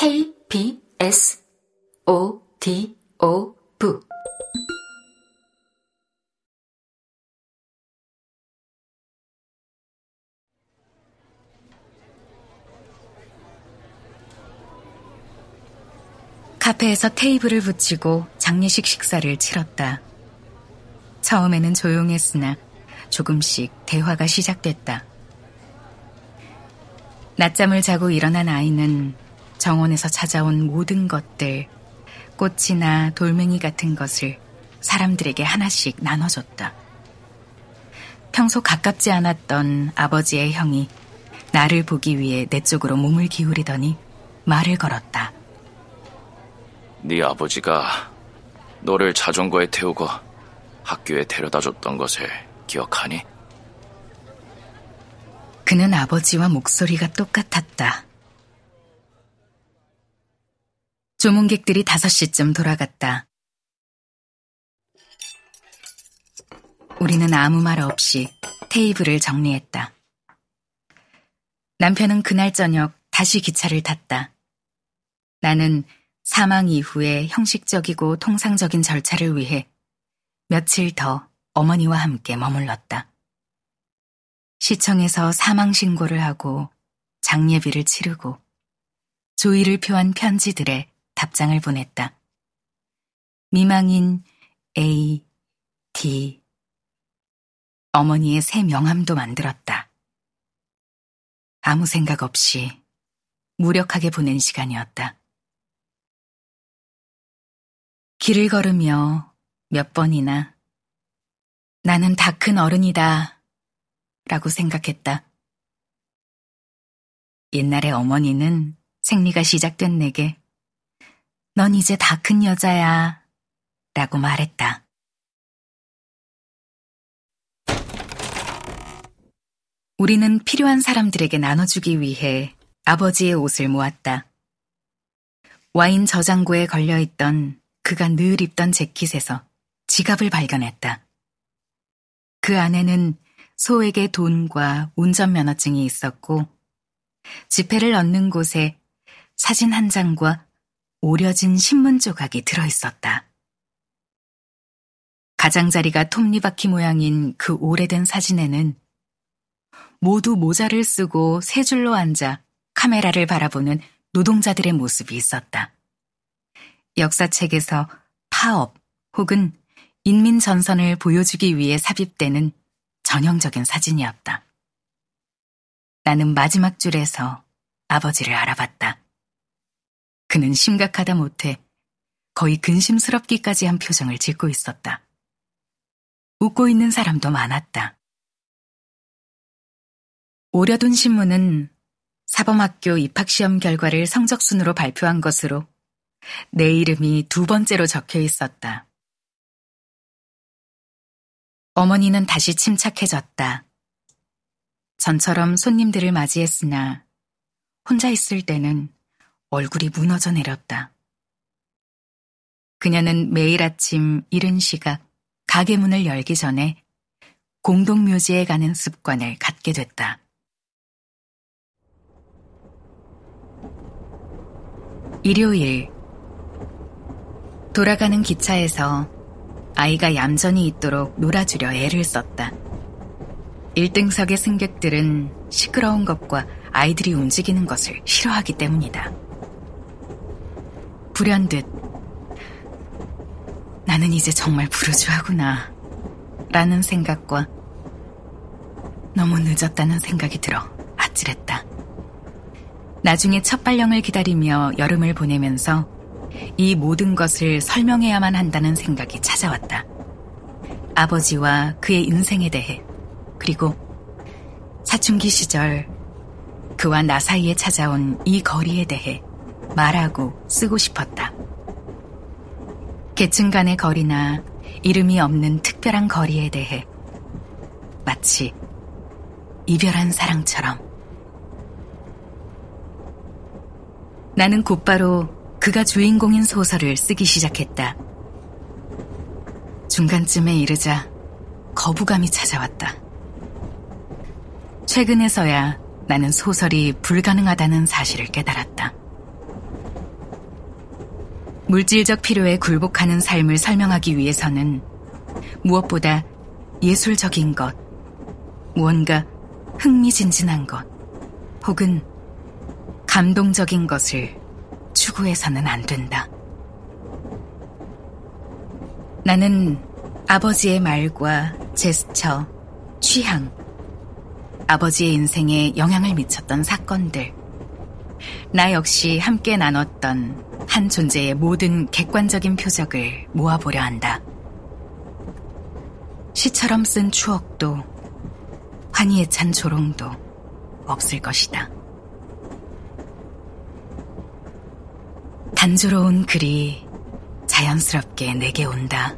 K, B, S, O, D, O, V. 카페에서 테이블을 붙이고 장례식 식사를 치렀다. 처음에는 조용했으나 조금씩 대화가 시작됐다. 낮잠을 자고 일어난 아이는 정원에서 찾아온 모든 것들, 꽃이나 돌멩이 같은 것을 사람들에게 하나씩 나눠줬다. 평소 가깝지 않았던 아버지의 형이 나를 보기 위해 내 쪽으로 몸을 기울이더니 말을 걸었다. 네 아버지가 너를 자전거에 태우고 학교에 데려다 줬던 것을 기억하니? 그는 아버지와 목소리가 똑같았다. 조문객들이 5시쯤 돌아갔다. 우리는 아무 말 없이 테이블을 정리했다. 남편은 그날 저녁 다시 기차를 탔다. 나는 사망 이후의 형식적이고 통상적인 절차를 위해 며칠 더 어머니와 함께 머물렀다. 시청에서 사망 신고를 하고 장례비를 치르고 조의를 표한 편지들에 답장을 보냈다. 미망인 A, D. 어머니의 새 명함도 만들었다. 아무 생각 없이 무력하게 보낸 시간이었다. 길을 걸으며 몇 번이나 나는 다 큰 어른이다 라고 생각했다. 옛날에 어머니는 생리가 시작된 내게 넌 이제 다 큰 여자야 라고 말했다. 우리는 필요한 사람들에게 나눠주기 위해 아버지의 옷을 모았다. 와인 저장고에 걸려있던 그가 늘 입던 재킷에서 지갑을 발견했다. 그 안에는 소에게 돈과 운전면허증이 있었고 지폐를 넣는 곳에 사진 한 장과 오려진 신문 조각이 들어 있었다. 가장자리가 톱니바퀴 모양인 그 오래된 사진에는 모두 모자를 쓰고 세 줄로 앉아 카메라를 바라보는 노동자들의 모습이 있었다. 역사책에서 파업 혹은 인민전선을 보여주기 위해 삽입되는 전형적인 사진이었다. 나는 마지막 줄에서 아버지를 알아봤다. 그는 심각하다 못해 거의 근심스럽기까지 한 표정을 짓고 있었다. 웃고 있는 사람도 많았다. 오려둔 신문은 사범학교 입학시험 결과를 성적순으로 발표한 것으로 내 이름이 두 번째로 적혀 있었다. 어머니는 다시 침착해졌다. 전처럼 손님들을 맞이했으나 혼자 있을 때는 얼굴이 무너져 내렸다. 그녀는 매일 아침 이른 시각 가게 문을 열기 전에 공동묘지에 가는 습관을 갖게 됐다. 일요일 돌아가는 기차에서 아이가 얌전히 있도록 놀아주려 애를 썼다. 1등석의 승객들은 시끄러운 것과 아이들이 움직이는 것을 싫어하기 때문이다. 불현듯 나는 이제 정말 부르주하구나 라는 생각과 너무 늦었다는 생각이 들어 아찔했다. 나중에 첫 발령을 기다리며 여름을 보내면서 이 모든 것을 설명해야만 한다는 생각이 찾아왔다. 아버지와 그의 인생에 대해, 그리고 사춘기 시절 그와 나 사이에 찾아온 이 거리에 대해 말하고 쓰고 싶었다. 계층 간의 거리나 이름이 없는 특별한 거리에 대해 마치 이별한 사랑처럼 나는 곧바로 그가 주인공인 소설을 쓰기 시작했다. 중간쯤에 이르자 거부감이 찾아왔다. 최근에서야 나는 소설이 불가능하다는 사실을 깨달았다. 물질적 필요에 굴복하는 삶을 설명하기 위해서는 무엇보다 예술적인 것, 무언가 흥미진진한 것, 혹은 감동적인 것을 추구해서는 안 된다. 나는 아버지의 말과 제스처, 취향, 아버지의 인생에 영향을 미쳤던 사건들, 나 역시 함께 나눴던 한 존재의 모든 객관적인 표적을 모아보려 한다. 시처럼 쓴 추억도 환희에 찬 조롱도 없을 것이다. 단조로운 글이 자연스럽게 내게 온다.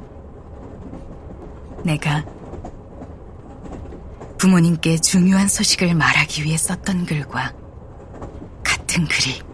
내가 부모님께 중요한 소식을 말하기 위해 썼던 글과 같은 글이